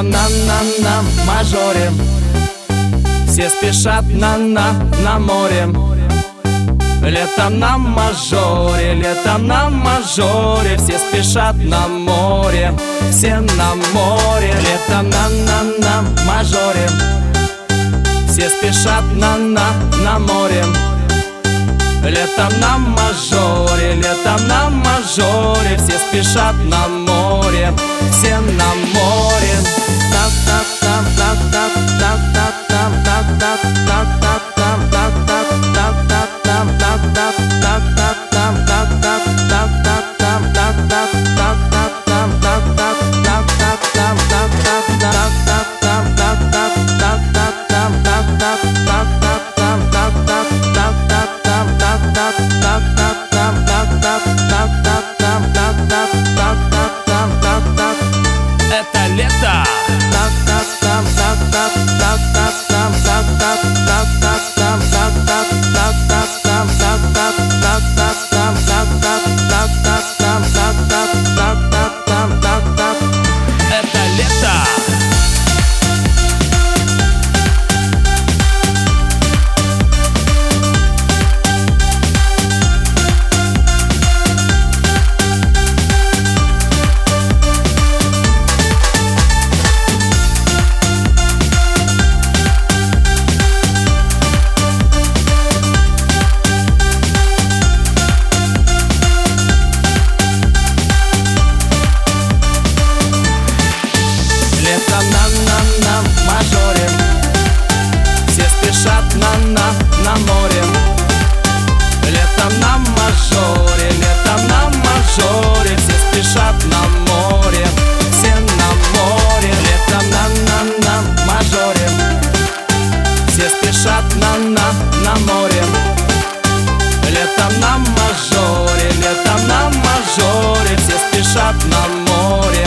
Летом на-на-на мажоре. Все спешат на-на на море. Летом на мажоре, летом на мажоре. Все спешат на море, все на море. Летом на-на-на мажоре. Все спешат на-на на море. Летом на мажоре, летом на мажоре. Все спешат на море, все на море Это лето! Летом на мажоре, летом на мажоре Все спешат на море,